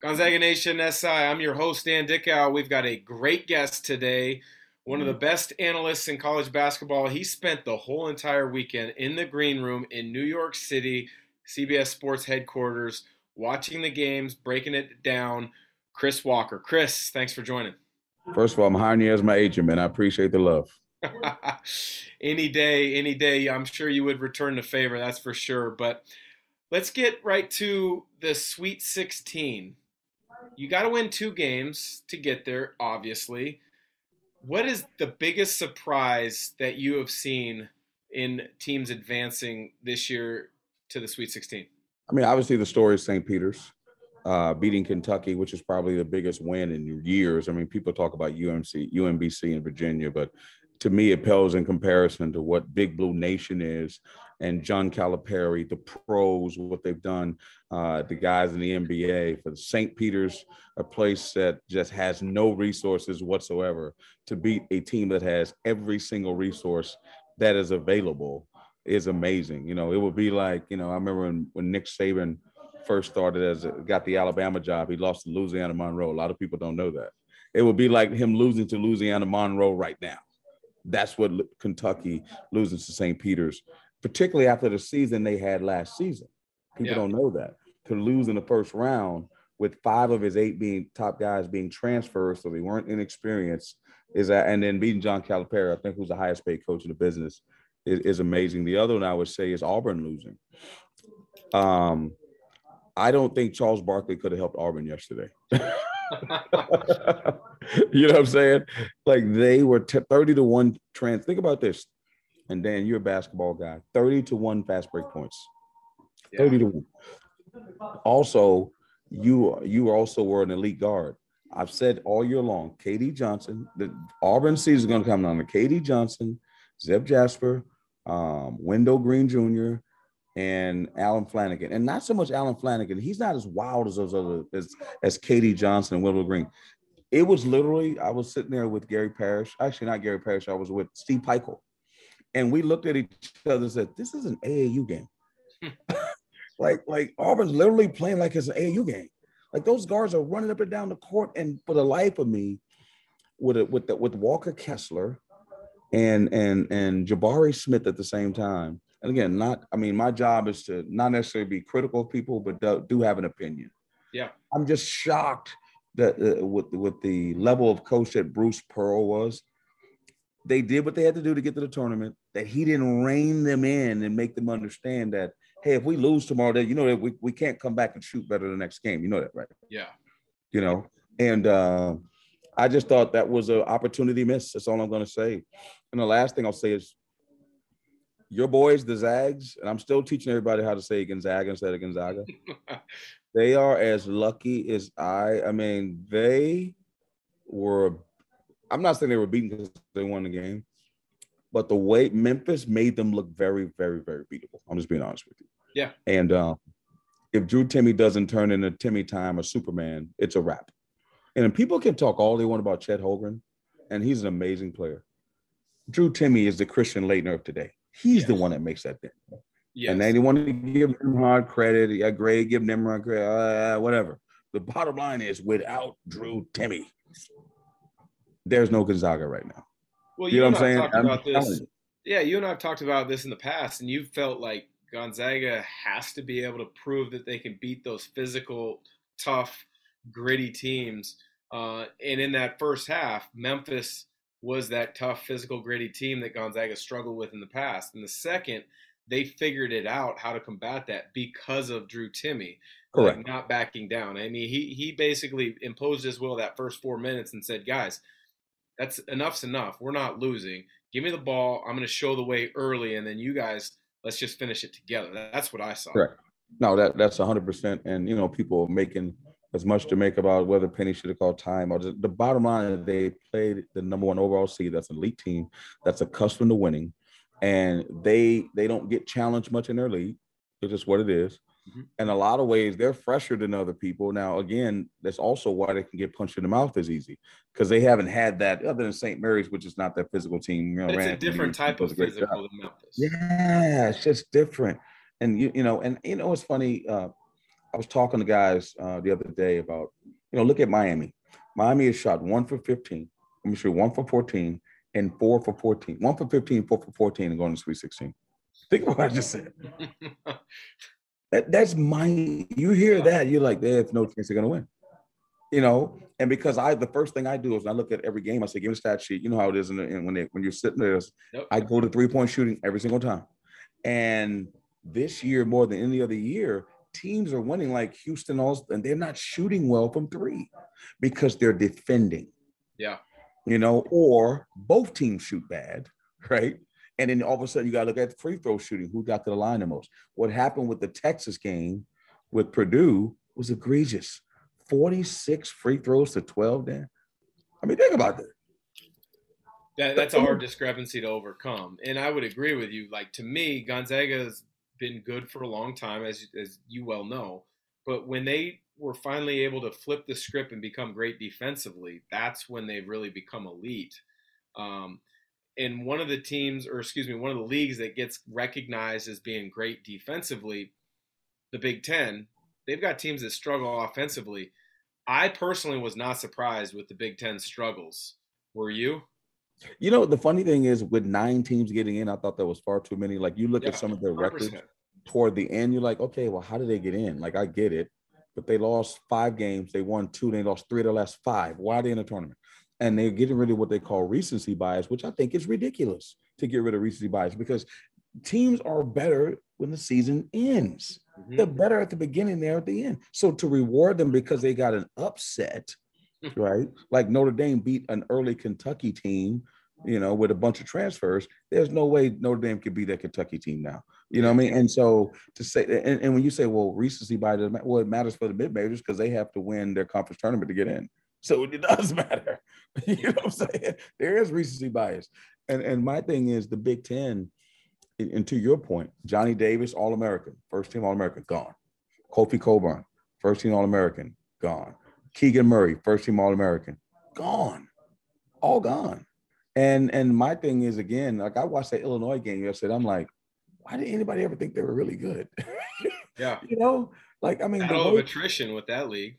Gonzaga Nation SI, I'm your host, Dan Dickau. We've got a great guest today, one of the mm. best analysts in college basketball. He spent the whole entire weekend in the green room in New York City, CBS Sports headquarters, watching the games, breaking it down. Chris Walker. Chris, thanks for joining. First of all, I'm hiring you as my agent, man. I appreciate the love. any day, any day, I'm sure you would return the favor, that's for sure. But let's get right to the Sweet 16 you got to win two games to get there, obviously. What is the biggest surprise that you have seen in teams advancing this year to the Sweet 16? I mean, obviously, the story is St. Peter's uh, beating Kentucky, which is probably the biggest win in years. I mean, people talk about UMC, UMBC in Virginia, but to me, it pales in comparison to what Big Blue Nation is and John Calipari, the pros, what they've done, uh, the guys in the NBA for the St. Peter's, a place that just has no resources whatsoever, to beat a team that has every single resource that is available is amazing. You know, it would be like, you know, I remember when, when Nick Saban first started as got the Alabama job, he lost to Louisiana Monroe. A lot of people don't know that. It would be like him losing to Louisiana Monroe right now. That's what Kentucky losing to St. Peter's particularly after the season they had last season. People yeah. don't know that. To lose in the first round with five of his eight being top guys being transferred, so they weren't inexperienced, is that and then beating John Calipari, I think who's the highest paid coach in the business, is, is amazing. The other one I would say is Auburn losing. Um, I don't think Charles Barkley could have helped Auburn yesterday. you know what I'm saying? Like they were t- 30 to 1 trans. Think about this and Dan, you're a basketball guy. 30 to 1 fast break points. Yeah. 30 to 1. Also, you you also were an elite guard. I've said all year long, KD Johnson, the Auburn season is going to come down to KD Johnson, Zep Jasper, um, Wendell Green Jr., and Allen Flanigan. And not so much Allen Flanigan. He's not as wild as those other as, as KD Johnson and Wendell Green. It was literally, I was sitting there with Gary Parrish. Actually, not Gary Parrish. I was with Steve Pikiell and we looked at each other and said, "This is an AAU game." like, like Auburn's literally playing like it's an AAU game. Like those guards are running up and down the court, and for the life of me, with it with the, with Walker Kessler, and and and Jabari Smith at the same time. And again, not I mean, my job is to not necessarily be critical of people, but do, do have an opinion. Yeah, I'm just shocked that uh, with with the level of coach that Bruce Pearl was they did what they had to do to get to the tournament, that he didn't rein them in and make them understand that, hey, if we lose tomorrow, that you know that we, we can't come back and shoot better the next game. You know that, right? Yeah. You know, and uh, I just thought that was an opportunity miss. That's all I'm going to say. And the last thing I'll say is your boys, the Zags, and I'm still teaching everybody how to say Gonzaga instead of Gonzaga. they are as lucky as I. I mean, they were I'm not saying they were beaten because they won the game, but the way Memphis made them look very, very, very beatable. I'm just being honest with you. Yeah. And uh, if Drew Timme doesn't turn into Timmy Time or Superman, it's a wrap. And people can talk all they want about Chet Holmgren, and he's an amazing player. Drew Timme is the Christian Laettner of today. He's yes. the one that makes that thing. Yes. And they want to give Nembhard credit. Yeah, great, give Nembhard credit, uh, whatever. The bottom line is without Drew Timme, there's no Gonzaga right now. Well, you, you know what I'm saying? I'm about this. Yeah, you and I have talked about this in the past, and you felt like Gonzaga has to be able to prove that they can beat those physical, tough, gritty teams. Uh, and in that first half, Memphis was that tough, physical, gritty team that Gonzaga struggled with in the past. In the second, they figured it out how to combat that because of Drew Timme. Correct. Like not backing down. I mean, he he basically imposed his will that first four minutes and said, guys, that's enough's enough. We're not losing. Give me the ball. I'm going to show the way early, and then you guys let's just finish it together. That's what I saw. Correct. No, that that's 100. percent And you know, people making as much to make about whether Penny should have called time or just, the bottom line is they played the number one overall seed. That's an elite team that's accustomed to winning, and they they don't get challenged much in their league. It's just what it is. Mm-hmm. In a lot of ways, they're fresher than other people. Now, again, that's also why they can get punched in the mouth as easy because they haven't had that other than St. Mary's, which is not that physical team. You know, it's a different type of physical than Memphis. Yeah, it's just different. And you, you know, and you know, it's funny. Uh, I was talking to guys uh, the other day about, you know, look at Miami. Miami has shot one for 15. Let me show you one for 14 and four for 14. One for 15, four for 14, and going to Sweet 16. Think of what I just said. that, that's my, you hear that, you're like, there's no chance they're going to win. You know, and because I, the first thing I do is I look at every game, I say, give me a stat sheet. You know how it is. And when, they, when you're sitting there. I go to three point shooting every single time. And this year, more than any other year, teams are winning like Houston, and they're not shooting well from three because they're defending. Yeah. You know, or both teams shoot bad, right? And then all of a sudden you got to look at the free throw shooting. Who got to the line the most? What happened with the Texas game with Purdue was egregious. 46 free throws to 12, Dan. I mean, think about that. That, that's a hard discrepancy to overcome. And I would agree with you. Like to me, Gonzaga's been good for a long time, as as you well know. But when they were finally able to flip the script and become great defensively, that's when they've really become elite. Um, and one of the teams, or excuse me, one of the leagues that gets recognized as being great defensively, the Big Ten, they've got teams that struggle offensively. I personally was not surprised with the Big Ten struggles. Were you? You know, the funny thing is, with nine teams getting in, I thought that was far too many. Like you look yeah, at some of their 100%. records toward the end, you're like, okay, well, how did they get in? Like I get it, but they lost five games, they won two, they lost three of the last five. Why are they in the tournament? And they're getting rid of what they call recency bias, which I think is ridiculous to get rid of recency bias because teams are better when the season ends. Mm-hmm. They're better at the beginning, they're at the end. So to reward them because they got an upset right? Like Notre Dame beat an early Kentucky team, you know, with a bunch of transfers. There's no way Notre Dame could be that Kentucky team now. You know what I mean? And so to say, and, and when you say, well, recency bias, well, it matters for the mid majors because they have to win their conference tournament to get in. So it does matter. you know what I'm saying? There is recency bias. And and my thing is the Big Ten, and to your point, Johnny Davis, All American, first team All American, gone. Kofi Cockburn, first team All American, gone. Keegan Murray, first team All American, gone, all gone. And and my thing is again, like I watched that Illinois game yesterday. I'm like, why did anybody ever think they were really good? yeah, you know, like I mean, battle of attrition with that league.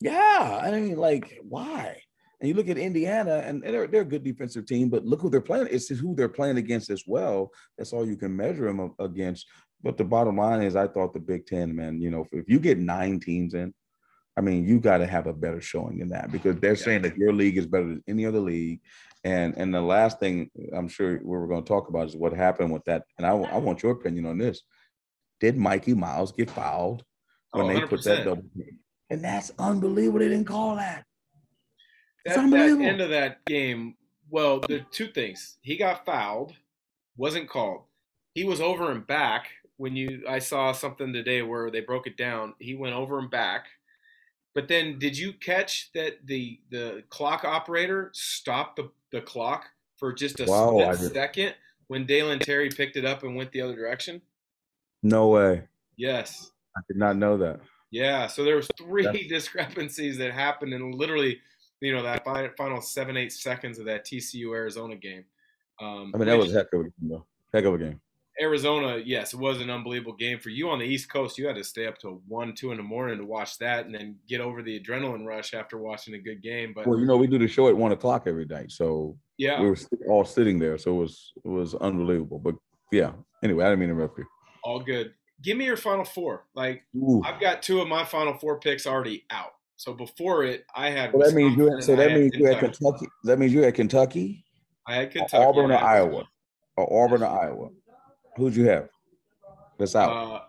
Yeah, I mean, like why? And you look at Indiana, and they're they're a good defensive team, but look who they're playing. It's who they're playing against as well. That's all you can measure them against. But the bottom line is, I thought the Big Ten, man, you know, if you get nine teams in, I mean, you got to have a better showing than that because they're saying that your league is better than any other league. And and the last thing I'm sure we are going to talk about is what happened with that. And I, I want your opinion on this. Did Mikey Miles get fouled when oh, they put that double? And that's unbelievable. They didn't call that. That, that end of that game. Well, the two things. He got fouled, wasn't called. He was over and back when you. I saw something today where they broke it down. He went over and back but then, did you catch that the the clock operator stopped the, the clock for just a wow, split second when Dalen Terry picked it up and went the other direction? No way. Yes. I did not know that. Yeah. So there was three That's... discrepancies that happened in literally, you know, that final seven eight seconds of that TCU Arizona game. Um, I mean, that was heck of a game. though. Heck of a game. Arizona, yes, it was an unbelievable game for you on the East Coast. You had to stay up till one, two in the morning to watch that, and then get over the adrenaline rush after watching a good game. But well, you know, we do the show at one o'clock every night, so yeah, we were all sitting there, so it was it was unbelievable. But yeah, anyway, I didn't mean to interrupt you. All good. Give me your final four. Like Ooh. I've got two of my final four picks already out. So before it, I had. Well, that means you. Had, so that means you had Kentucky. That means you had Kentucky. I had Kentucky. Auburn or Iowa, or Auburn or Iowa. Who'd you have? That's out. Uh,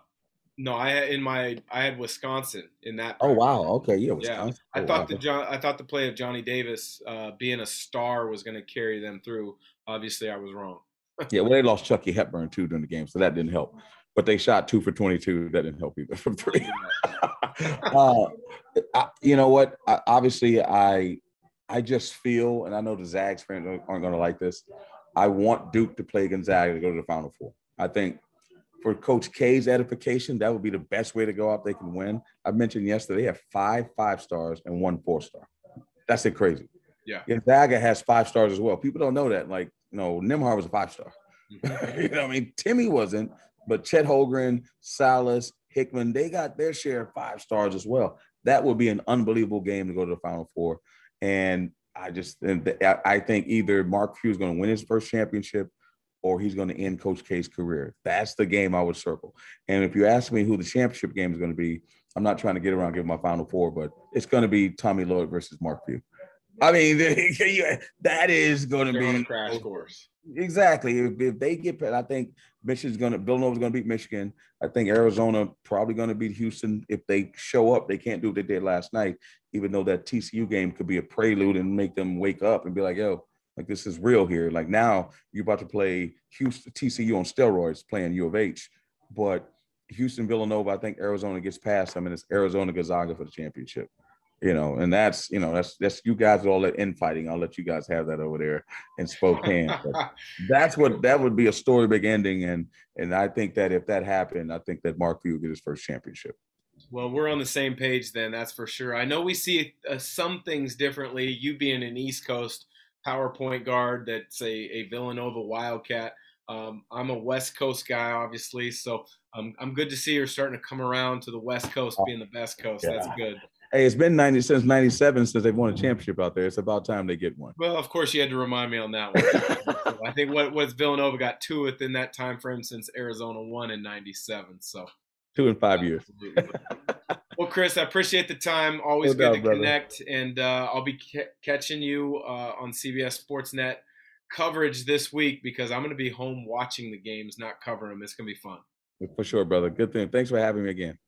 no, I had in my I had Wisconsin in that. Oh wow! Okay, yeah, Wisconsin. Yeah, I oh, thought wow. the John, I thought the play of Johnny Davis uh, being a star was going to carry them through. Obviously, I was wrong. yeah, well, they lost Chucky Hepburn too during the game, so that didn't help. But they shot two for twenty-two. That didn't help either from three. uh, I, you know what? I, obviously, I I just feel, and I know the Zags fans aren't going to like this. I want Duke to play Gonzaga to go to the Final Four. I think for Coach K's edification, that would be the best way to go out. They can win. I mentioned yesterday they have five five stars and one four star. That's it crazy. Yeah. Gonzaga has five stars as well. People don't know that. Like, you know, Nembhard was a five star. Mm-hmm. you know, what I mean, Timme wasn't, but Chet Holmgren, Sallis, Hickman, they got their share of five stars as well. That would be an unbelievable game to go to the Final Four. And I just I think either Mark Few is going to win his first championship or he's going to end Coach K's career. That's the game I would circle. And if you ask me who the championship game is going to be, I'm not trying to get around giving my Final Four, but it's going to be Tommy Lloyd versus Mark Few. I mean, that is going to be a crash course. Exactly. If, if they get, I think Michigan's going to, Villanova's going to beat Michigan. I think Arizona probably going to beat Houston. If they show up, they can't do what they did last night, even though that TCU game could be a prelude and make them wake up and be like, yo, like this is real here. Like now you're about to play Houston TCU on steroids playing U of H, but Houston Villanova, I think Arizona gets past them, and it's Arizona Gonzaga for the championship. You know, and that's you know that's that's you guys all that infighting. I'll let you guys have that over there in Spokane. that's what that would be a storybook ending, and and I think that if that happened, I think that Mark Few would get his first championship. Well, we're on the same page then, that's for sure. I know we see uh, some things differently. You being an East Coast power point guard that's a, a Villanova Wildcat. Um, I'm a West Coast guy, obviously, so um, I'm good to see you're starting to come around to the West Coast being the best coast. Yeah. That's good. Hey, it's been 90 since 97 since they've won a championship out there. It's about time they get one. Well, of course, you had to remind me on that one. I think what was Villanova got two within that time frame since Arizona won in 97. So two in five years. Well, Chris, I appreciate the time. Always no good doubt, to brother. connect, and uh, I'll be ca- catching you uh, on CBS Sportsnet coverage this week because I'm going to be home watching the games, not covering them. It's going to be fun. For sure, brother. Good thing. Thanks for having me again.